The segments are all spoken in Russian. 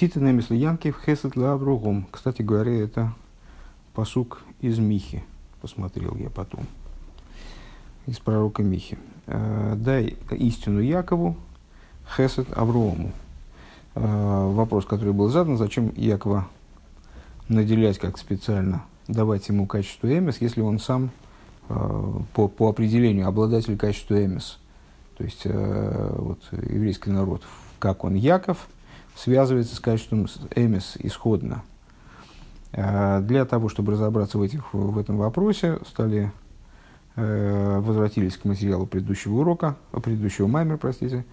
Тита немесли Янки в Хесет Лавругум. Кстати говоря, это посук из Михи. Посмотрел я потом. Из пророка Михи. Э, дай истину Якову, Хесет Аврому. Э, вопрос, который был задан, зачем Якова наделять как специально, давать ему качество эмис, если он сам э, по, по определению обладатель качества эмис. То есть вот, еврейский народ, как он Яков, связывается с качеством эмис исходно. Для того, чтобы разобраться в, этих, в этом вопросе, стали Э, возвратились к материалу предыдущего урока, предыдущего маймера, простите,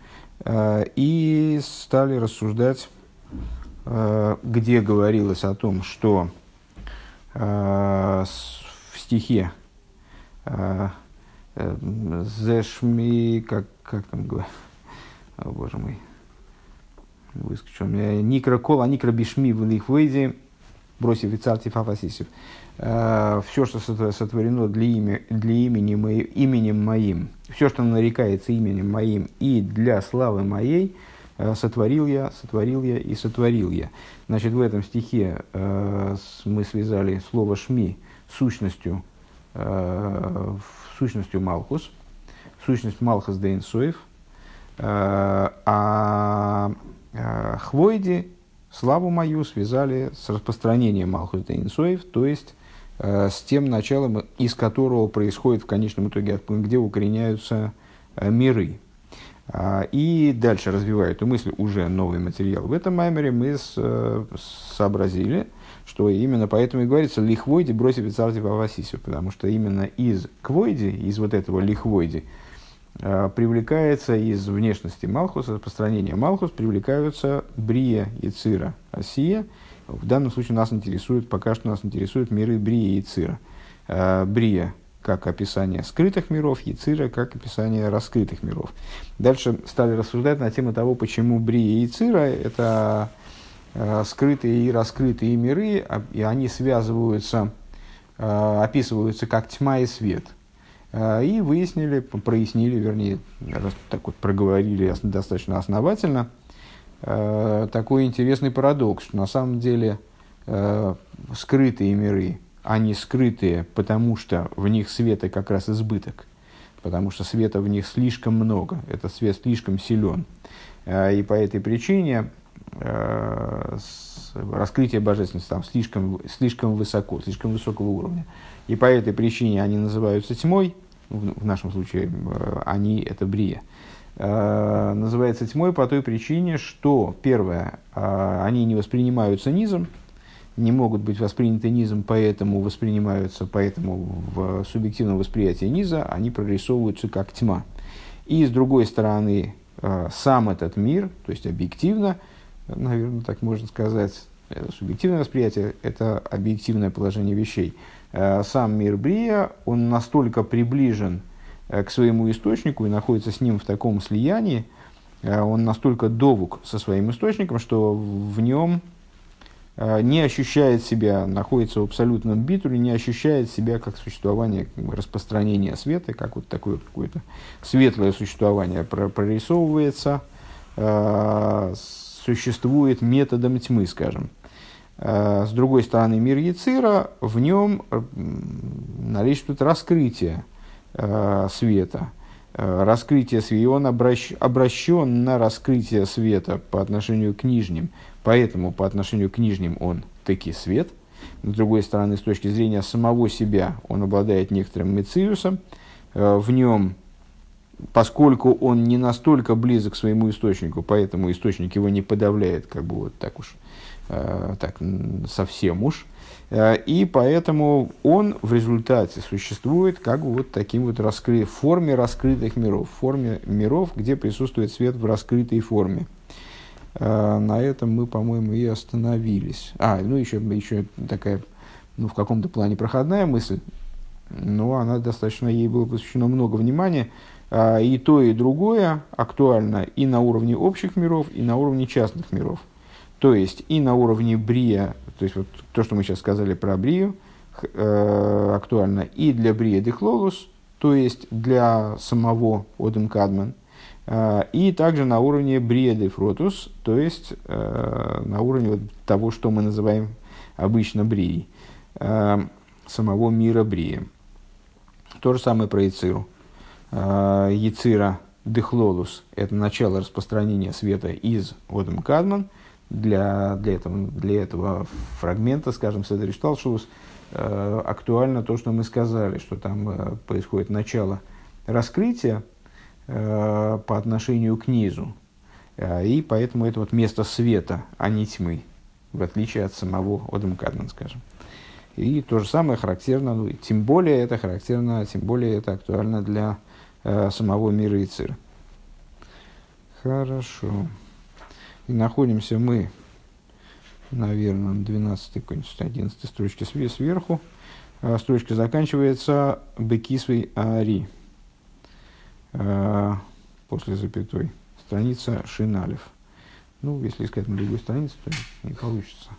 э, и стали рассуждать, э, где говорилось о том, что в стихе Зешми, как, как там говорят, о, боже мой, выскочил Никра Кола, Никра Бишми в их выйде, бросив и царти фафасисев. Э, все, что сотворено для, имя, для имени мои, именем моим, все, что нарекается именем моим и для славы моей, э, сотворил я, сотворил я и сотворил я. Значит, в этом стихе э, мы связали слово «шми» сущностью, сущностью Малхус, сущность Малхус Дейнсоев, а Хвойди славу мою связали с распространением Малхус Дейнсоев, то есть Э, с тем началом, из которого происходит в конечном итоге, где укореняются э, миры. А, и дальше развивая эту мысль уже новый материал. В этом маймере мы э, сообразили, что именно поэтому и говорится лихвойди бросив царти Васисию, потому что именно из квойди, из вот этого лихвойди, привлекается из внешности Малхуса, распространения Малхус, привлекаются Брия и Цира Осия, в данном случае нас интересует, пока что нас интересуют миры Брия и Цира. Э, Брия как описание скрытых миров, Яцира как описание раскрытых миров. Дальше стали рассуждать на тему того, почему Брия и Яцира – это э, скрытые и раскрытые миры, а, и они связываются, э, описываются как тьма и свет. И выяснили, прояснили, вернее, так вот проговорили достаточно основательно – э, такой интересный парадокс, что на самом деле э, скрытые миры, они скрытые, потому что в них света как раз избыток, потому что света в них слишком много, этот свет слишком силен. И по этой причине раскрытие божественности там слишком, слишком высоко, слишком высокого уровня. И по этой причине они называются тьмой, в, в нашем случае э, они это брия. Э, называется тьмой по той причине, что, первое, э, они не воспринимаются низом, не могут быть восприняты низом, поэтому воспринимаются, поэтому в субъективном восприятии низа они прорисовываются как тьма. И с другой стороны, э, сам этот мир, то есть объективно, наверное, так можно сказать, субъективное восприятие – это объективное положение вещей. Сам мир Брия, он настолько приближен Э, к своему источнику и находится с ним в таком слиянии, э, он настолько довук со своим источником, что в нем э, не ощущает себя, находится в абсолютном битуле, не ощущает себя как существование, распространение света, как вот такое какое-то светлое существование прорисовывается, существует методом тьмы, скажем. С другой стороны, мир Яцира, в нем наличествует раскрытие – э, света, э, раскрытие света, и он обращ, обращен на раскрытие света по отношению к нижним, поэтому по отношению к нижним он таки свет. С другой стороны, с точки зрения самого себя, он обладает некоторым мециусом, э, в нем поскольку он не настолько близок к своему источнику, поэтому источник его не подавляет, как бы вот так уж, э, так совсем уж, Э, и поэтому он в результате существует как вот таким вот раскры... в форме раскрытых миров, в форме миров, где присутствует свет в раскрытой форме. Э, на этом мы, по-моему, и остановились. А, ну еще, еще такая, ну, в каком-то плане проходная мысль, но она достаточно, ей было посвящено много внимания. Э, и то, и другое актуально и на уровне общих миров, и на уровне частных миров. То есть и на уровне брия то есть вот то, что мы сейчас сказали про Брию, э, актуально и для Брия Дехлолус, то есть для самого Одем Кадман, И также на уровне бриеды фротус, то есть на уровне вот того, что мы называем обычно брией, самого мира брия. То же самое про Яциру. Яцира дехлолус – это начало распространения света из Одам Кадман. Для, для, этого, для этого фрагмента, скажем, Седри Шталшус, э, актуально то, что мы сказали, что там э, происходит начало раскрытия э, по отношению к низу. Э, и поэтому это вот место света, а не тьмы, в отличие от самого Одам Кадман, скажем. И то же самое характерно, ну, тем более это характерно, тем более это актуально для Э, самого мира Ицира. Хорошо. И находимся мы, наверное, на 12 11 строчке сверху. А строчка заканчивается Бекисвей Ари. А, после запятой. Страница Шиналев. Ну, если искать на другой странице, то не получится.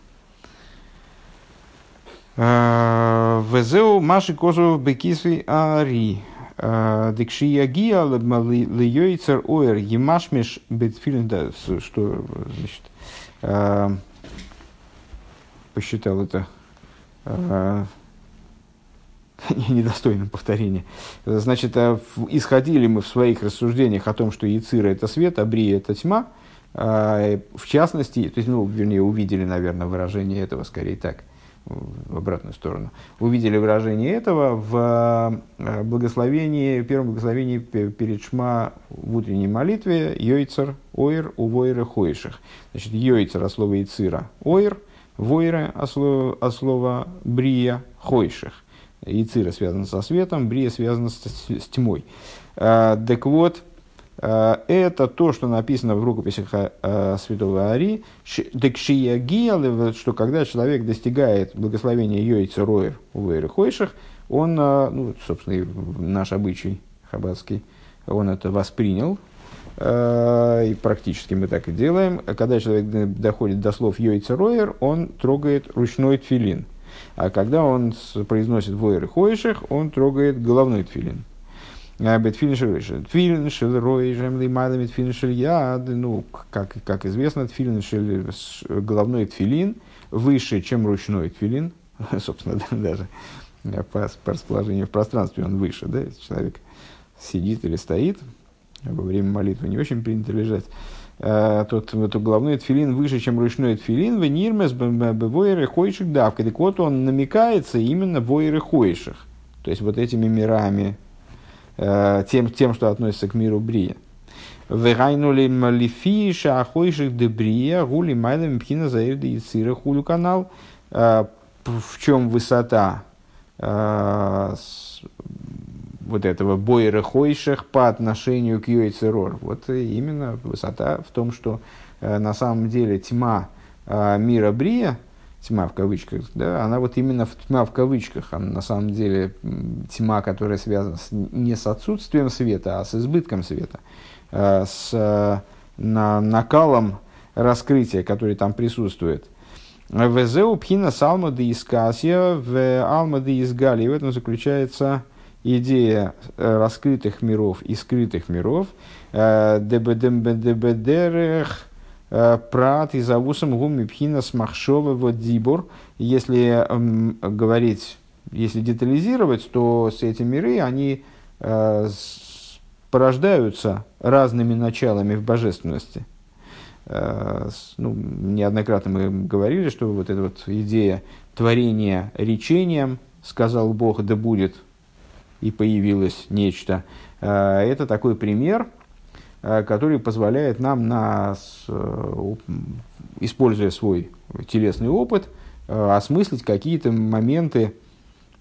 А, Везеу Маши Козов Бекисвей Ари. Декшия гия льёйцер оэр емашмеш бетфилин, да, что, значит, посчитал это недостойным повторения. Значит, исходили мы в своих рассуждениях о том, что Яцира – это свет, а Брия – это тьма. В частности, то есть, ну, вернее, увидели, наверное, выражение этого скорее так – в обратную сторону, увидели выражение этого в э, благословении, первом благословении перед Шма в утренней молитве Йойцер, Ойр, Увойра, Хойших. Значит, Йойцер от слова Ицира, Ойр, Войра от слова, Брия, Хойших. Ицира связана со светом, Брия связана с, с тьмой. А, так вот, это то, что написано в рукописях э, святого Ари, что когда человек достигает благословения Йойца Роер у Вейры Хойших, он, э, ну, собственно, наш обычай хаббатский, он это воспринял, и практически мы так и делаем. Когда человек доходит до слов Йойца Роер, он трогает ручной тфилин. А когда он произносит Войры Хойших, он трогает головной тфилин. Бетфилин Тфилин шел рой жем лимайла бетфилин шель яд. Ну, как, как известно, тфилин шель головной тфилин выше, чем ручной тфилин. Собственно, даже по, по расположению в пространстве он выше. Да? Если человек сидит или стоит, во время молитвы не очень принято лежать, Uh, тот, то головной тфилин выше, чем ручной тфилин, в нирмес бвойры хойших давка. Так вот, он намекается именно войры хойших. То есть, вот этими мирами Э, тем, тем, что относится к миру Брия. Вегайнули малифи шахойших де Брия гули майлами пхина заирда и цира хулю канал. Э, в чем высота э, вот этого бойра хойших по отношению к Йойцерор. Вот именно высота в том, что на самом деле тьма мира Брия – тьма в кавычках, да, она вот именно в, тьма в кавычках, она на самом деле тьма, которая связана с, не с отсутствием света, а с избытком света, э, с на, накалом раскрытия, который там присутствует. Везеу пхина салма де искасия в алма де изгали. И в этом заключается идея э, раскрытых миров и скрытых миров. Э, Дебедерех Э, прат и завусом гуми пхина смахшова вот дибур. Если э, говорить, если детализировать, то с эти миры, они э, порождаются разными началами в божественности. Э, ну, неоднократно мы говорили, что вот эта вот идея творения речением, сказал Бог, да будет, и появилось нечто. Э, это такой пример – Э, который позволяет нам, на, э, используя свой телесный опыт, э, осмыслить какие-то моменты,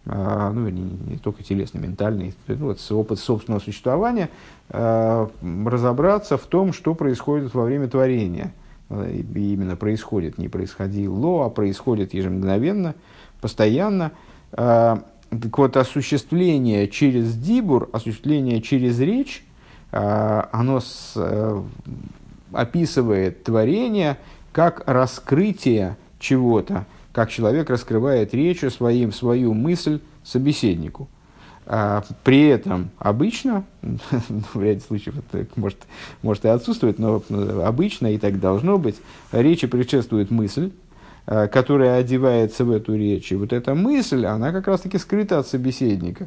ну, не, не только телесный, ментальный, ну, вот, опыт собственного существования, разобраться в том, что происходит во время творения. Именно происходит, не происходило, а происходит ежемгновенно, постоянно. Так вот, осуществление через дибур, осуществление через речь, оно с, э, описывает творение как раскрытие чего-то, как человек раскрывает речью своим, свою мысль собеседнику. А, при этом обычно, ну, в ряде случаев это может, может и отсутствует, но обычно и так должно быть, речи предшествует мысль, которая одевается в эту речь. И вот эта мысль, она как раз-таки скрыта от собеседника.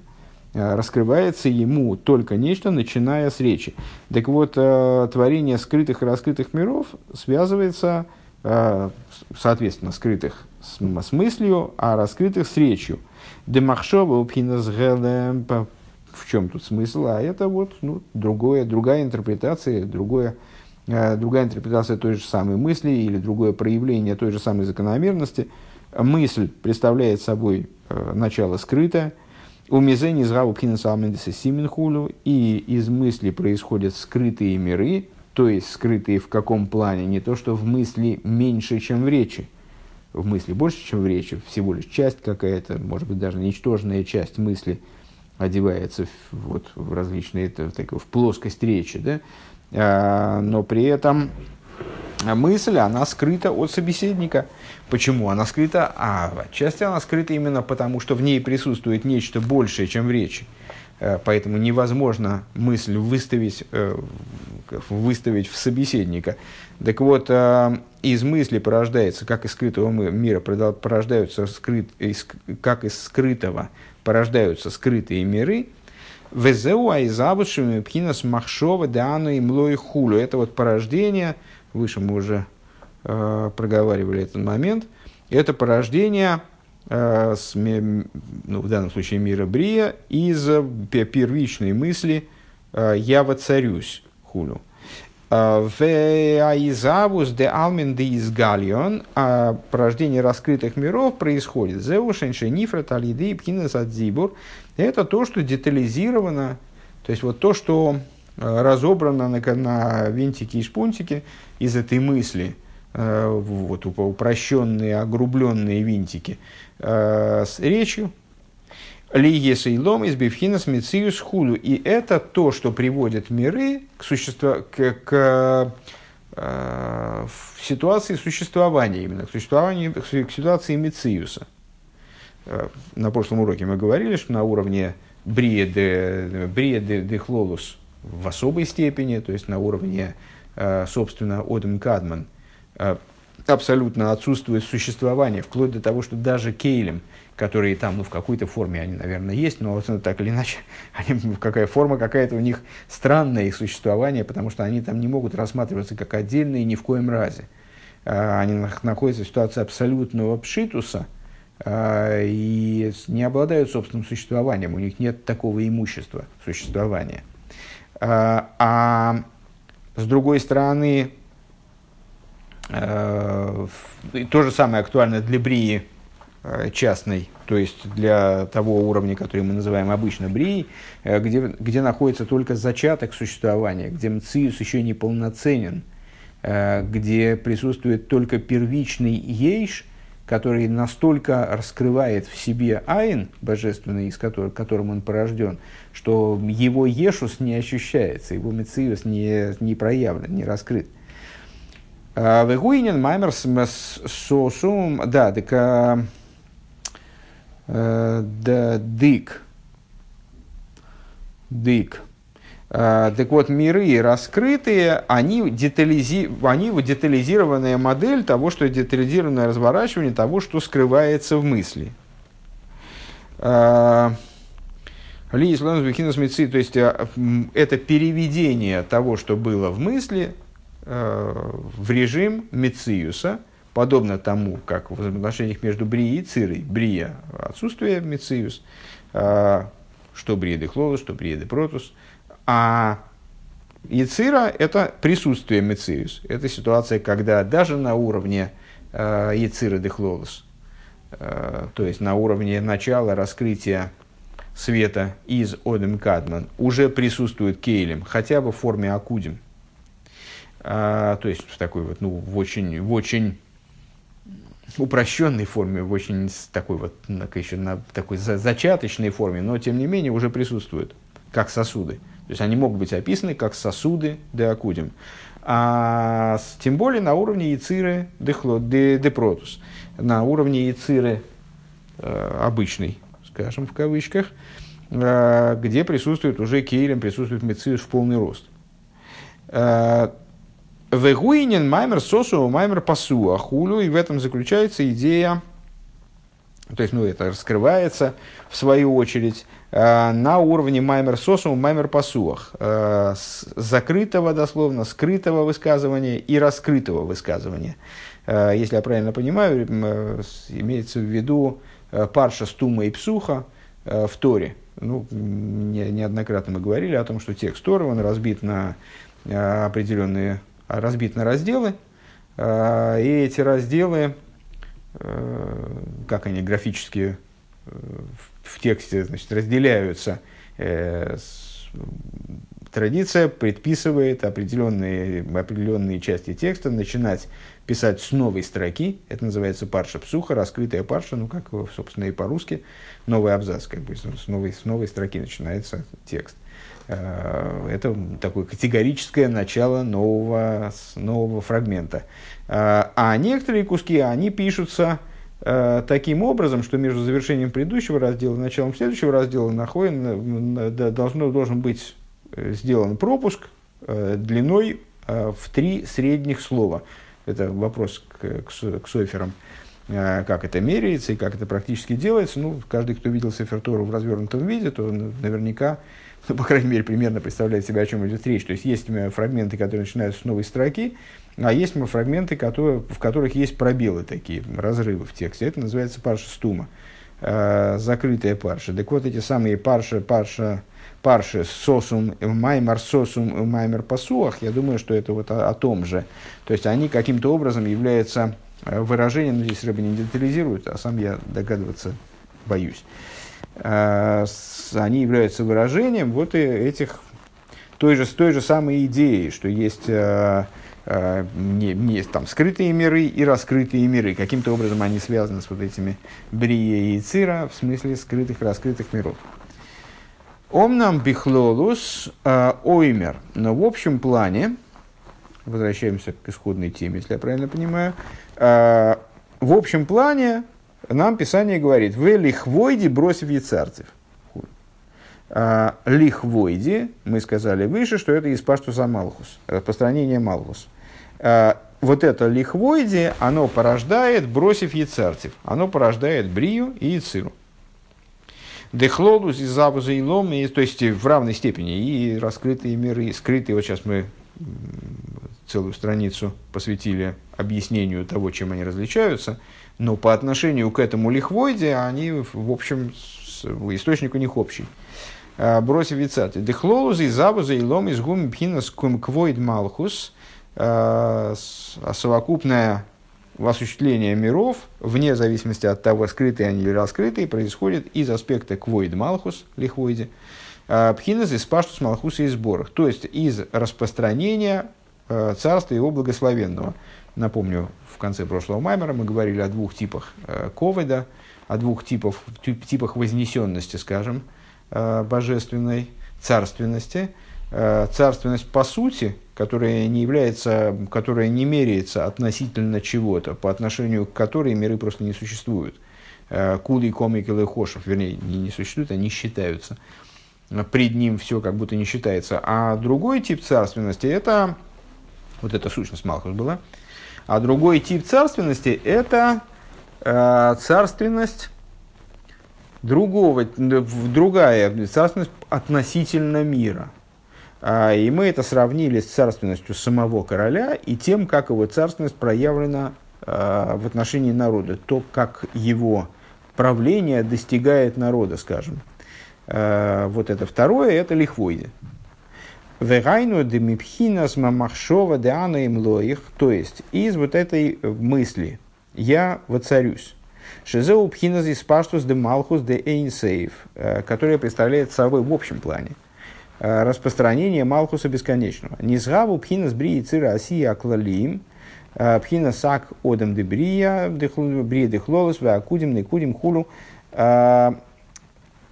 А, раскрывается ему только нечто, начиная с речи. Так вот, творение скрытых и раскрытых миров связывается, соответственно, скрытых с, мыслью, а раскрытых с речью – Демахшова. В чем тут смысл? А это вот ну, другое, другая интерпретация, другое, э, другая интерпретация той же самой мысли или другое проявление той же самой закономерности. Мысль представляет собой э, начало скрытое. У мизени згаву пхинасалмендеса сименхулю. И из мысли происходят скрытые миры, то есть скрытые в каком плане? Не то, что в мысли меньше, чем в речи – в мысли больше, чем в речи, всего лишь часть какая-то, может быть, даже ничтожная часть мысли одевается в, вот, в различные, это, так, в плоскость речи, да? а, но при этом мысль, она скрыта от собеседника. Почему она скрыта? А отчасти она скрыта именно потому, что в ней присутствует нечто большее, чем в речи. Э, поэтому невозможно мысль выставить, э, выставить в собеседника. Так вот, э, из мысли порождается, как из скрытого мира порождаются скрыт, как из скрытого порождаются скрытые миры, Везеу айзабушами пхинас махшова дану и млой хулю. Это вот порождение, выше мы уже проговаривали этот момент, это порождение Э, с, ну, в данном случае мира Брия, из первичной мысли э, «я воцарюсь» хулю. Э, в Аизавус де Алмен де Изгальон порождение раскрытых миров происходит. Зеу Шеншенифра Талиды и Пхинасадзибур. Это то, что детализировано, то есть вот то, что разобрано на, на винтики и шпунтики из этой мысли, вот упрощенные, огрубленные винтики, э, с речью. Лиеса и лом из бифхина с мециус худу. И это то, что приводит миры к, существу, к, к э, ситуации существования, именно к, существованию, к ситуации мециуса. Э, на прошлом уроке мы говорили, что на уровне брия де, брия де, де хлолус в особой степени, то есть на уровне, э, собственно, Одем Кадман, э, абсолютно отсутствует существование, вплоть до того, что даже кейлем, которые там, ну, в какой-то форме они, наверное, есть, но вот, так или иначе, они, какая форма какая-то у них странное их существование, потому что они там не могут рассматриваться как отдельные ни в коем разе. А, они находятся в ситуации абсолютного пшитуса а, и не обладают собственным существованием, у них нет такого имущества существования. А, а с другой стороны, Э, то же самое актуально для брии э, частной, то есть для того уровня, который мы называем обычно брией, э, где, где находится только зачаток существования, где мциус еще не полноценен, где присутствует только первичный ейш, который настолько раскрывает в себе айн, божественный, из которого, которым он порожден, что его ешус не ощущается, его мциус не, не проявлен, не раскрыт. Вегуинен маймер сосум, да, так, да, дик, дик. Так вот, миры раскрытые, они, детализи... они детализированная модель того, что детализированное разворачивание того, что скрывается в мысли. Ли то есть это переведение того, что было в мысли, Э, в режим Мециуса, подобно тому, как в взаимоотношениях между Брией и Цирой. Брия – отсутствие Мециус, э, что Брия де Хлолус, что Брия де Протус. А Яцира – это присутствие Мециус. Это ситуация, когда даже на уровне э, Яцира де Хлолус, то есть на уровне начала раскрытия света из Одем Кадман, уже присутствует Кейлем, хотя бы в форме Акудим – то есть в такой вот, ну, в очень, в очень упрощенной форме, в очень такой вот, еще на такой за, зачаточной форме, но тем не менее уже присутствуют, как сосуды. То есть они могут быть описаны как сосуды деакудим. А тем более на уровне яциры дехло, де, депротус, на уровне яциры э, обычной, скажем в кавычках, где присутствует уже Кейлем, присутствует Мециус в полный рост. Вегуинен маймер сосу маймер пасу ахулю, и в этом заключается идея, то есть, ну, это раскрывается, в свою очередь, э, на уровне маймер сосу маймер пасуах, э, закрытого, дословно, скрытого высказывания и раскрытого высказывания. Э, если я правильно понимаю, имеется в виду парша стума и псуха в Торе. Ну, не, неоднократно мы говорили о том, что текст Торы, он разбит на определенные разбит на разделы, а, и эти разделы, э, как они графически э, в тексте значит, разделяются, э, традиция предписывает определенные, определенные части текста начинать писать с новой строки. Это называется парша псуха, раскрытая парша, ну, как, собственно, и по-русски, новый абзац, как бы с новой, с новой строки начинается текст. Э, это такое категорическое начало нового, нового фрагмента. Э, а некоторые куски, они пишутся э, таким образом, что между завершением предыдущего раздела и началом следующего раздела находим, должно, должен быть сделан пропуск длиной в три средних слова. Это вопрос к, к, к соферам, как это меряется и как это практически делается. Ну, каждый, кто видел Сефертору в развернутом виде, то наверняка ну, по крайней мере, примерно представляет себя, о чем идет речь. То есть, есть фрагменты, которые начинаются с новой строки, а есть фрагменты, которые, в которых есть пробелы такие, разрывы в тексте. Это называется парша стума, э, закрытая парша. Так вот, эти самые парша, парша, парши сосум, маймар сосум, маймер пасуах, я думаю, что это вот о, о том же. То есть, они каким-то образом являются э, выражением, ну, здесь рыба не детализирует, а сам я догадываться боюсь. Э, они являются выражением вот этих, той же, той же самой идеи, что есть э, э, не, не, там, скрытые миры и раскрытые миры. Каким-то образом они связаны с вот этими Брия и Цира, в смысле скрытых и раскрытых миров. Омнам бихлолус оймер. Но в общем плане, возвращаемся к исходной теме, если я правильно понимаю, в общем плане нам Писание говорит, «Вы лихвойди бросив яцарцев». А, лихвойди, мы сказали выше, что это из паштуса Малхус, распространение Малхус. А, вот это лихвойди, оно порождает, бросив яцарцев, оно порождает брию и яциру. Дехлолус и забуза и лом, то есть в равной степени и раскрытые миры, и скрытые. Вот сейчас мы целую страницу посвятили объяснению того, чем они различаются – но по отношению к этому лихвойде они, в общем, источник у них общий. А, бросив вицаты. Дехлоузы, забузы и лом из гум пхинас квойд малхус. А, а совокупное осуществление миров, вне зависимости от того, скрытые они или раскрытые, происходит из аспекта квойд малхус, лихвойде, пхинас из паштус малхуса и сборах, то есть из распространения царства его благословенного. Напомню, конце прошлого маймера мы говорили о двух типах э, ковида, о двух типах, типах вознесенности, скажем, э, божественной царственности. Э, царственность по сути, которая не является, которая не меряется относительно чего-то, по отношению к которой миры просто не существуют. Кули, комик и лехошев, вернее, не, не существуют, они считаются. Пред ним все как будто не считается. А другой тип царственности – это, вот эта сущность Малхус была – а другой тип царственности – это э, царственность другого, другая царственность относительно мира. А, и мы это сравнили с царственностью самого короля и тем, как его царственность проявлена э, в отношении народа. То, как его правление достигает народа, скажем. Э, вот это второе – это лихвойди. Вегайну демипхинас мамахшова деану им лоих, то есть из вот этой мысли я воцарюсь. Шизеу пхинас из паштус де малхус де эйнсейв, э, которая представляет собой в общем плане э, распространение Малхуса бесконечного. Низгаву пхинас брии цира асия аклалиим, э, пхина сак одам де брия, брия де хлолос, акудим, некудим хулу.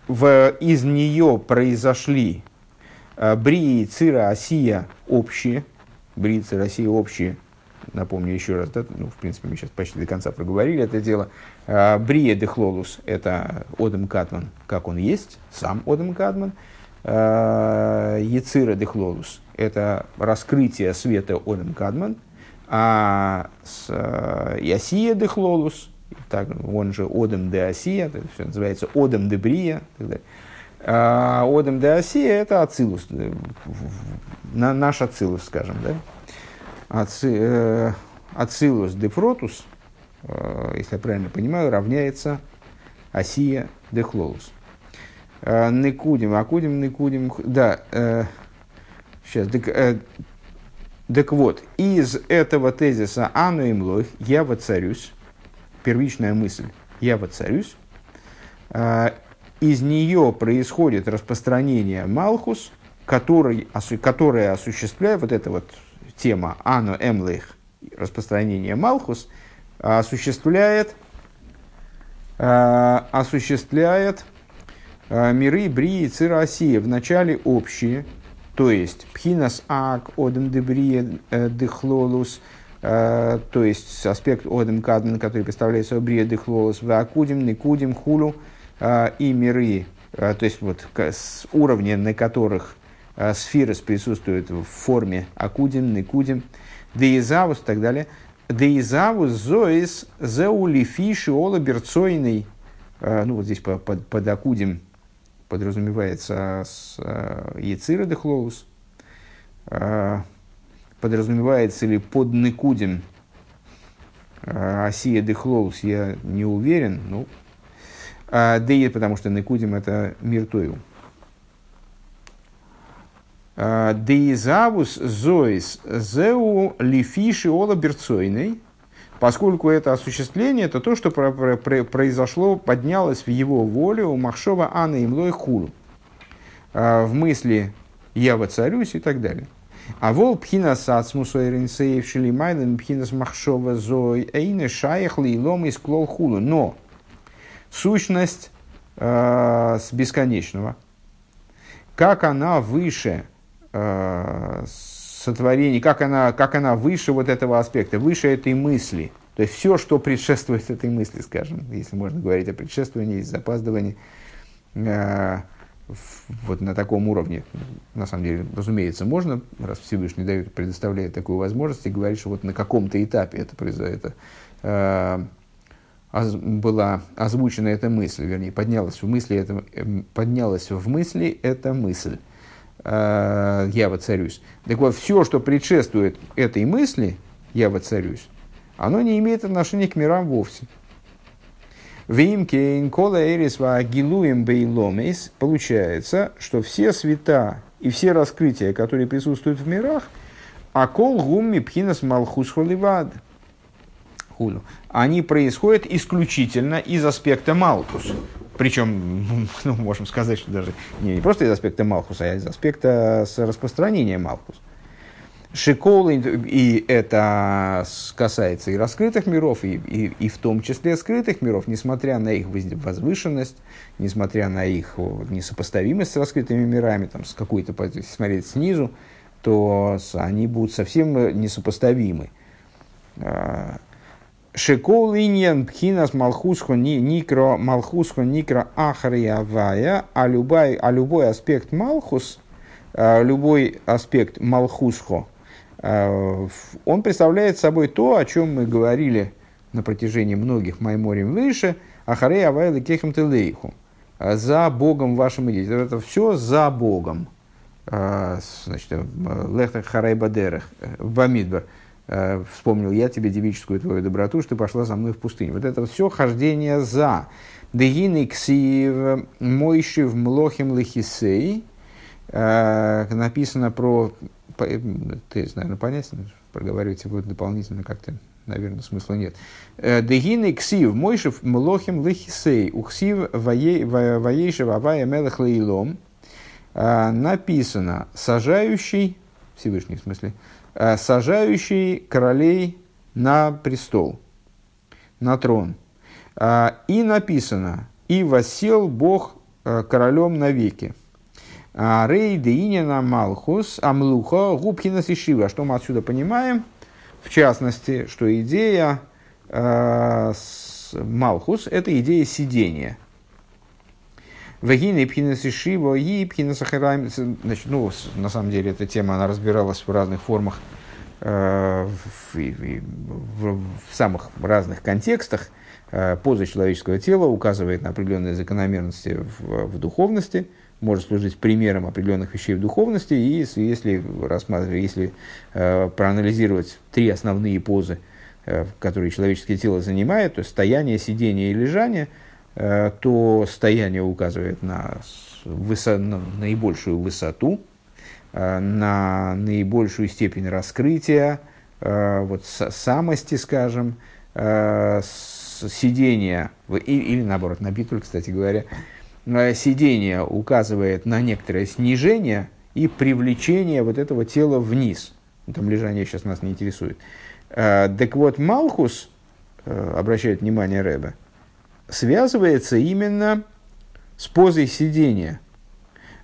В, из нее произошли Э, Брии, Цира, Осия общие, Брии, Цира, Осия общие, напомню еще раз, да, ну, в принципе, мы сейчас почти до конца проговорили это дело. Э, Брия Дехлолус – это Одам Катман, как он есть, сам Одам Катман. Э, Яцира Дехлолус – это раскрытие света Одам Кадман. А с, Ясия Дехлолус, так, он же Одам де Асия, это все называется Одам де Брия, а Одам де Асия – это Ацилус, на, наш Ацилус, скажем, да? Э, Ацилус де Фротус, э, если я правильно понимаю, равняется Асия де Хлолус. Э, Некудим, Акудим, Некудим, да, э, сейчас, так, э, так вот, из этого тезиса «Ану им лох» я воцарюсь, первичная мысль «я воцарюсь», э, из нее происходит распространение Малхус, который, которое осуществляет вот эта вот тема Ану Эмлейх, распространение Малхус, осуществляет, э, осуществляет э, миры Брии и Цирасия, вначале общие, то есть Пхинас Ак, Одем Дебрия э, Дехлолус, то есть аспект Одем Кадмен, который представляет собой Брия Дехлолус, Вакудим, Никудим, Хулу, и миры, то есть вот с уровня, на которых сферы присутствуют в форме Акудим, Никудим, Деизавус и так далее. Деизавус зоис зеулифиши ола берцойный. Ну вот здесь под, под, Акудим подразумевается с Яцира. Подразумевается ли под Никудим Асия Дехлоус, я не уверен. Ну, да и потому что Никудим это мир Тойу. Деизавус зоис зеу лифиши ола берцойный, поскольку это осуществление, это то, что произошло, поднялось в его волю у Махшова Анна Имлой Хулу. В мысли «я воцарюсь» и так далее. А вол пхинас ацмус ойринсеев шелимайлен пхинас махшова зой эйне шаях лилом из клол хулу. Но сущность э, с бесконечного, как она выше э, сотворения, как она, как она выше вот этого аспекта, выше этой мысли. То есть все, что предшествует этой мысли, скажем, если можно говорить о предшествовании, запаздывании, э, вот на таком уровне, на самом деле, разумеется, можно, раз Всевышний дает, предоставляет такую возможность, и говорит, что вот на каком-то этапе это произойдет, э, была озвучена эта мысль, вернее, поднялась в мысли, это, эм, поднялась в мысли эта мысль. Э, я воцарюсь. Так вот, все, что предшествует этой мысли, я воцарюсь, оно не имеет отношения к мирам вовсе. Вимке инкола эрис гилуем бейломейс получается, что все света и все раскрытия, которые присутствуют в мирах, акол гумми пхинас малхус холивад, они происходят исключительно из аспекта малхус. Причем, ну, можем сказать, что даже не, не просто из аспекта Малхуса, а из аспекта распространения Малхус. Шикол, и это касается и раскрытых миров, и, и, и в том числе скрытых миров, несмотря на их возвышенность, несмотря на их несопоставимость с раскрытыми мирами, там, с какой-то, смотреть снизу, то они будут совсем несопоставимы. А, Шекол иньян пхинас малхусхо никро малхусхо никро ахриявая, а любой, а любой аспект малхус, а, любой аспект малхусхо, а, он представляет собой то, о чем мы говорили на протяжении многих майморим выше, ахарей кехем телейху, за Богом вашим идите. Это все за Богом. Значит, лехтах харай бадерах, бамидбар. Э, вспомнил я тебе девическую твою доброту, что ты пошла за мной в пустыню. Вот это все хождение за. Дегины ксив мойши в млохим лихисей. Э, написано про... Ты, наверное, понятно, проговаривать будет дополнительно как-то, наверное, смысла нет. Э, Дегины ксив мойши млохим лихисей. Ухсив воейшев авая мелах лейлом. Написано, сажающий, Всевышний в смысле, Э, сажающий королей на престол, на трон. Э, и написано, и восел Бог э, королем навеки. Рей деинина малхус амлуха губхина сишива. Что мы отсюда понимаем? В частности, что идея э, Малхус – это идея сидения. Вагина и пхинас Ишива, и Ахираем. Значит, ну, на самом деле, эта тема, она разбиралась в разных формах, э, в, в, в, в самых разных контекстах. Э, поза человеческого тела указывает на определенные закономерности в, в духовности, может служить примером определенных вещей в духовности, и если, рассматривать, если э, проанализировать три основные позы, э, которые человеческое тело занимает, то есть стояние, сидение и лежание, то стояние указывает на, высо, на наибольшую высоту, э, на наибольшую степень раскрытия, э, вот, самости, скажем, э, сидение, или наоборот, на битуль, кстати говоря, э, сидение указывает на некоторое снижение и привлечение вот этого тела вниз. Ну, там лежание сейчас нас не интересует. Э, так вот, Малхус, э, обращает внимание Рэбе, связывается именно с позой сидения.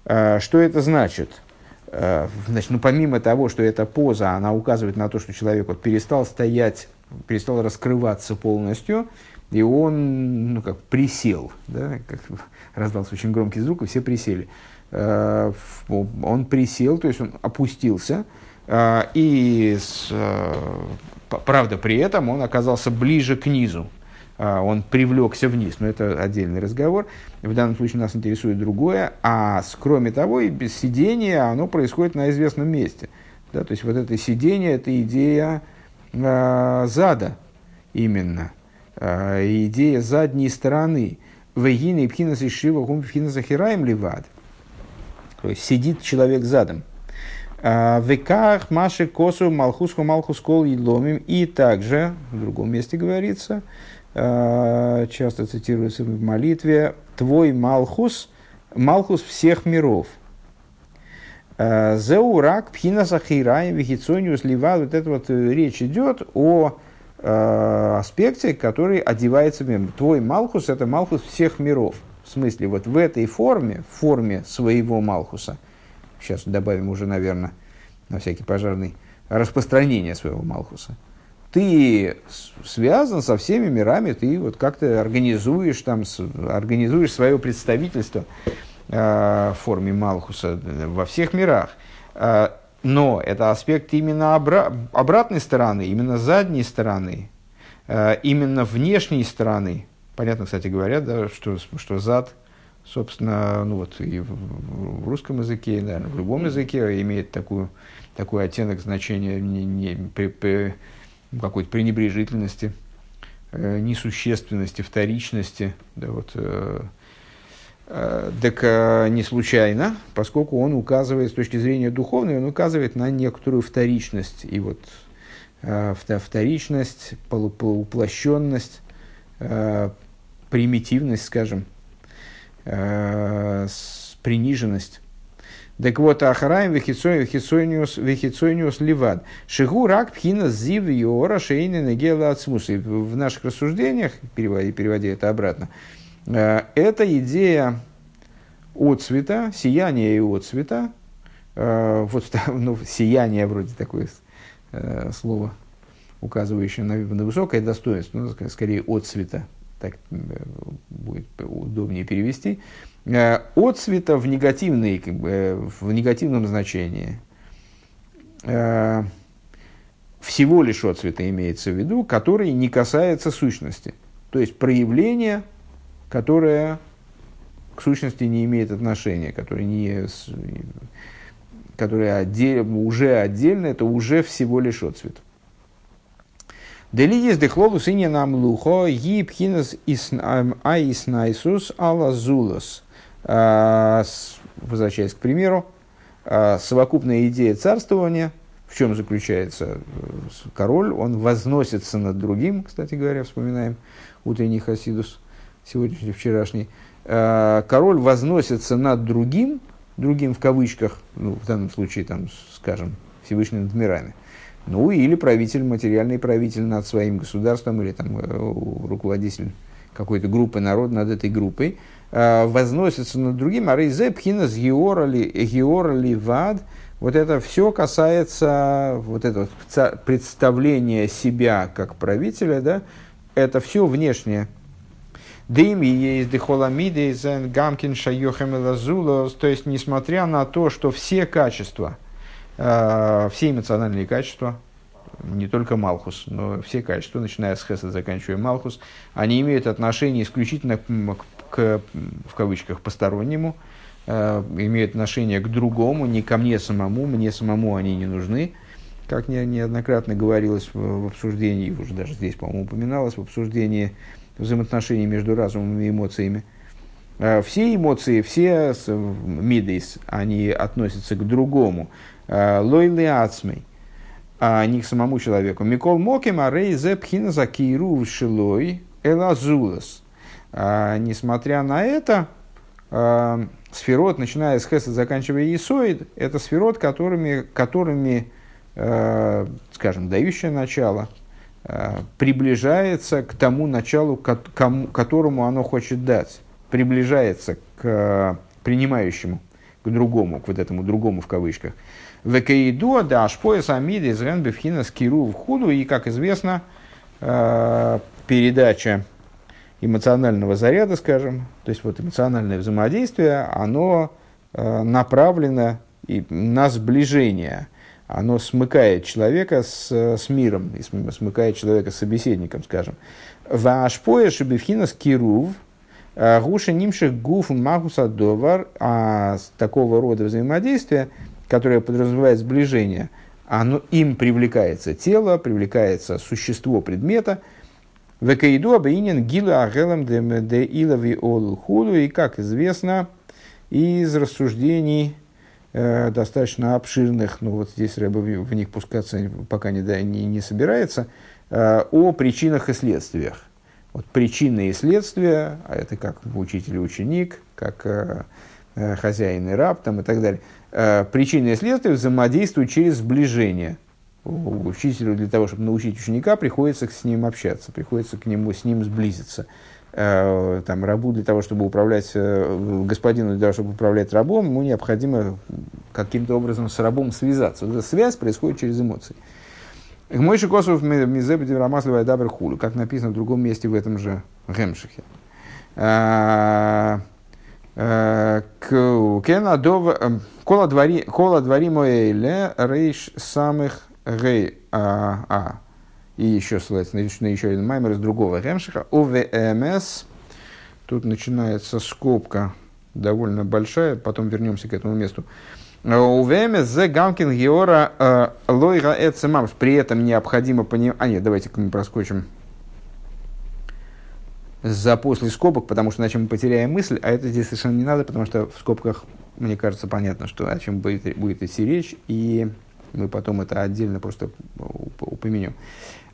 Что это значит? Значит, ну, помимо того, что эта поза, она указывает на то, что человек вот перестал стоять перестал раскрываться полностью, и он ну, как присел, да, как раздался очень громкий звук, и все присели. Э, он присел, то есть он опустился, и правда при этом он оказался ближе к низу, он привлекся вниз, но это отдельный разговор. В данном случае нас интересует другое, а кроме того, и без сидения оно происходит на известном месте. Да, то есть вот это сидение, это идея э, зада именно, э, идея задней стороны. Вегина и пхинас и шива гум пхинас ливад. То есть сидит человек задом. Веках маши косу малхуску малхус кол и ломим. И также, в другом месте говорится, часто цитируется в молитве, твой малхус, малхус всех миров – Э, Зеурак, пхина сахирай, вегицониус ливад. Вот это вот э, речь идет о э, аспекте, который одевается в мир. Твой Малхус – это Малхус всех миров. В смысле, вот в этой форме, в форме своего Малхуса, сейчас добавим уже, наверное, на всякий пожарный, распространение своего Малхуса, ты связан со всеми мирами, ты вот как-то организуешь, там, организуешь свое представительство Э, в форме Малхуса во всех мирах. Э, но это аспект именно обра- обратной стороны, именно задней стороны, э, именно внешней стороны. Понятно, кстати говоря, да, что, что зад, собственно, ну вот и в, в русском языке, да, в любом языке имеет такую, такой оттенок значения не, не, при, при, какой-то пренебрежительности, несущественности, вторичности. Да, вот, Э, так э, не случайно, поскольку он указывает, с точки зрения духовной, он указывает на некоторую вторичность. И вот э, вторичность, полуплощенность, примитивность, скажем, приниженность. Так вот, Ахараем вехицойниус ливад. Шигу рак пхина зив йора шейны негела ацмус. В наших рассуждениях, переводя, переводя это обратно, Э, это идея отцвета, сияния и отцвета. Э, вот ну, сияние вроде такое э, слово, указывающее на, на высокое достоинство, ну, скорее отцвета, так будет удобнее перевести. Отцвета в, негативной, бы, в негативном значении. Всего лишь отцвета имеется в виду, который не касается сущности. То есть проявление которая к сущности не имеет отношения, которая, не, которая отдель, уже отдельно, это уже всего лишь отцвет. Делиес дехлолу сыне нам лухо, епхинас аиснайсус алазулас. А, возвращаясь к примеру, а, совокупная идея царствования, в чем заключается э, король, он возносится над другим, кстати говоря, вспоминаем утренний Хасидус – сегодняшний, вчерашний, король возносится над другим, другим в кавычках, ну, в данном случае, там, скажем, Всевышний над мирами, ну, или правитель, материальный правитель над своим государством, или там э, руководитель какой-то группы народ над этой группой, э, возносится над другим, а пхинас георали вад, Вот это все касается вот этого представления себя как правителя, да, это все внешнее. Дыми есть дехоламиды гамкин шайохем то есть несмотря на то, что все качества, все эмоциональные качества, не только Малхус, но все качества, начиная с Хеса, заканчивая Малхус, они имеют отношение исключительно к, к в кавычках, постороннему, э, имеют отношение к другому, не ко мне самому, мне самому они не нужны, как не, неоднократно говорилось в, в обсуждении, уже даже здесь, по-моему, упоминалось в обсуждении взаимоотношений между разумом и эмоциями. Э, все эмоции, все мидейс, они относятся к другому. Э, Лойли ацмей – а не к самому человеку. Микол Моким, а Рей Зепхина Закиру Шилой Элазулас. А, несмотря на это, а, сферот, начиная с Хеса, заканчивая Исоид, это сферот, которыми, которыми а, скажем, дающее начало, приближается к тому началу, которому оно хочет дать. Приближается к принимающему, к другому, к вот этому другому в кавычках. Векаиду да ашпояс амиды из Ренбефхина скиру в худу. И, как известно, э, передача эмоционального заряда, скажем, то есть вот эмоциональное взаимодействие, оно э, направлено на сближение. Оно смыкает человека с, с миром, и смыкает человека с собеседником, скажем. Вашпоя шебевхина скирув, э, гуша нимших гуф магуса довар, а такого рода взаимодействия которое подразумевает сближение, оно, им привлекается тело, привлекается существо предмета. Векаиду абаинин гила агелам де илови худу. И, как известно, из рассуждений э, достаточно обширных, ну вот здесь Рэба в них пускаться пока не, да, не, не собирается, э, о причинах и следствиях. Вот причины и следствия, а это как учитель и ученик, как э, э хозяин и раб там, и так далее – причины и следствия взаимодействуют через сближение. Учителю для того, чтобы научить ученика, приходится с ним общаться, приходится к нему, с ним сблизиться. Э, там, рабу для того, чтобы управлять, э, господину для того, чтобы управлять рабом, ему необходимо каким-то образом с рабом связаться. Эта связь происходит через эмоции. Мой Косов Мизебеди Рамаслива Дабр Хулю, как написано в другом месте в этом же Гемшихе. Кена Дова Кола двори, моэле рейш самых гей а, а. И еще ссылается на, на еще один маймер из другого ремшиха. ОВМС. Тут начинается скобка довольно большая, потом вернемся к этому месту. УВМС за Гамкин Геора э, Лойра Эцемамш. При этом необходимо понимать... А нет, давайте-ка мы проскочим за после скобок, потому что иначе мы потеряем мысль, а это здесь совершенно не надо, потому что в скобках мне кажется, понятно, что о чем будет, будет идти речь, и мы потом это отдельно просто упомянем.